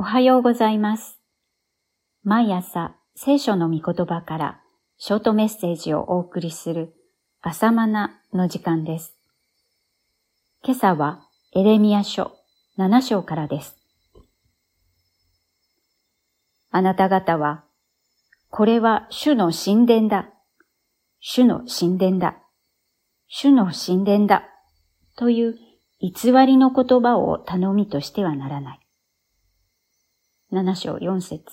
おはようございます。毎朝聖書の御言葉からショートメッセージをお送りする朝マナの時間です。今朝はエレミア書7章からです。あなた方は、これは主の神殿だ。主の神殿だ。主の神殿だ。という偽りの言葉を頼みとしてはならない。7章4節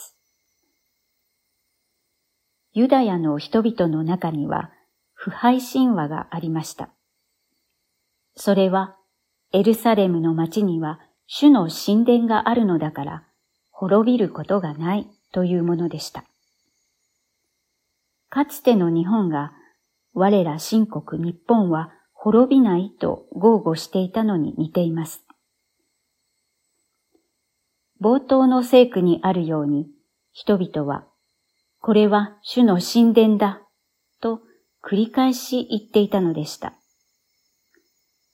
ユダヤの人々の中には腐敗神話がありました。それはエルサレムの町には主の神殿があるのだから滅びることがないというものでした。かつての日本が我ら新国日本は滅びないと豪語していたのに似ています。冒頭の聖句にあるように、人々は、これは主の神殿だ、と繰り返し言っていたのでした。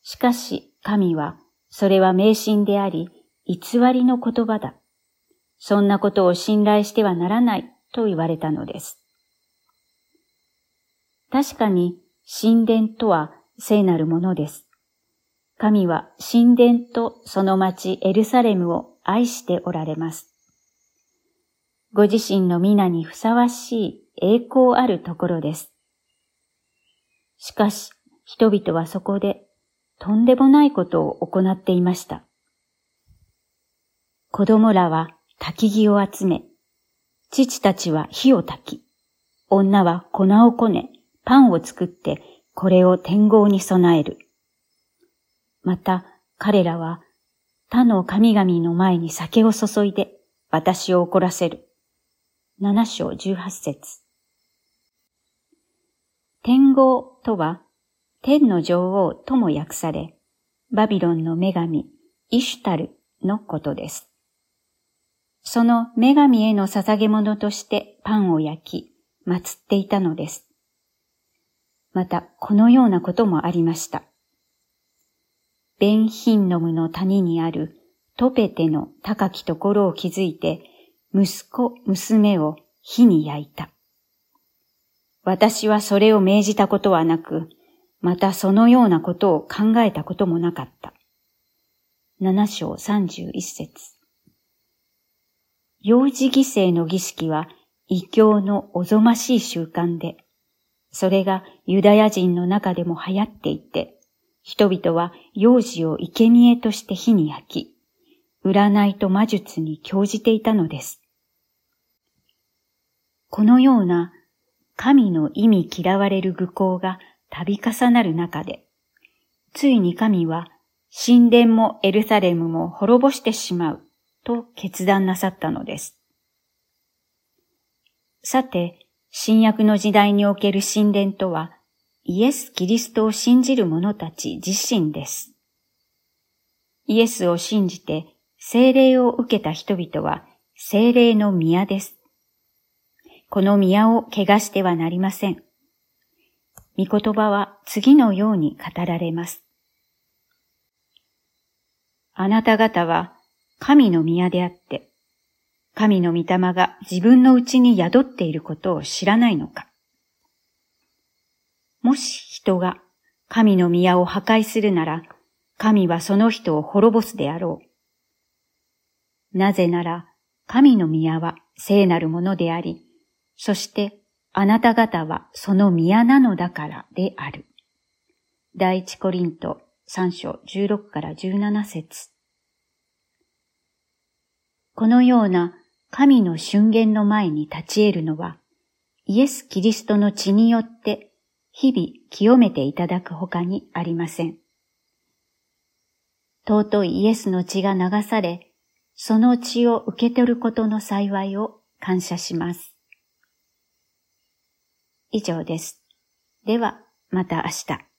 しかし神は、それは迷信であり、偽りの言葉だ。そんなことを信頼してはならないと言われたのです。確かに神殿とは聖なるものです。神は神殿とその町エルサレムを愛しておられます。ご自身の皆にふさわしい栄光あるところです。しかし、人々はそこでとんでもないことを行っていました。子供らは焚き木を集め、父たちは火を焚き、女は粉をこね、パンを作ってこれを天号に備える。また彼らは他の神々の前に酒を注いで私を怒らせる。七章十八節天号とは天の女王とも訳され、バビロンの女神イシュタルのことです。その女神への捧げ物としてパンを焼き、祀っていたのです。また、このようなこともありました。ベンヒンノムの谷にあるトペテの高きところを築いて、息子、娘を火に焼いた。私はそれを命じたことはなく、またそのようなことを考えたこともなかった。七章三十一節幼児犠牲の儀式は異教のおぞましい習慣で、それがユダヤ人の中でも流行っていて、人々は幼児を生贄として火に焼き、占いと魔術に興じていたのです。このような神の意味嫌われる愚行が度重なる中で、ついに神は神殿もエルサレムも滅ぼしてしまうと決断なさったのです。さて、新約の時代における神殿とは、イエス・キリストを信じる者たち自身です。イエスを信じて聖霊を受けた人々は聖霊の宮です。この宮を汚してはなりません。御言葉は次のように語られます。あなた方は神の宮であって、神の御霊が自分のうちに宿っていることを知らないのかもし人が神の宮を破壊するなら、神はその人を滅ぼすであろう。なぜなら、神の宮は聖なるものであり、そしてあなた方はその宮なのだからである。第一コリント3章16から17節このような神の瞬間の前に立ち得るのは、イエス・キリストの血によって日々清めていただくほかにありません。尊いイエスの血が流され、その血を受け取ることの幸いを感謝します。以上です。では、また明日。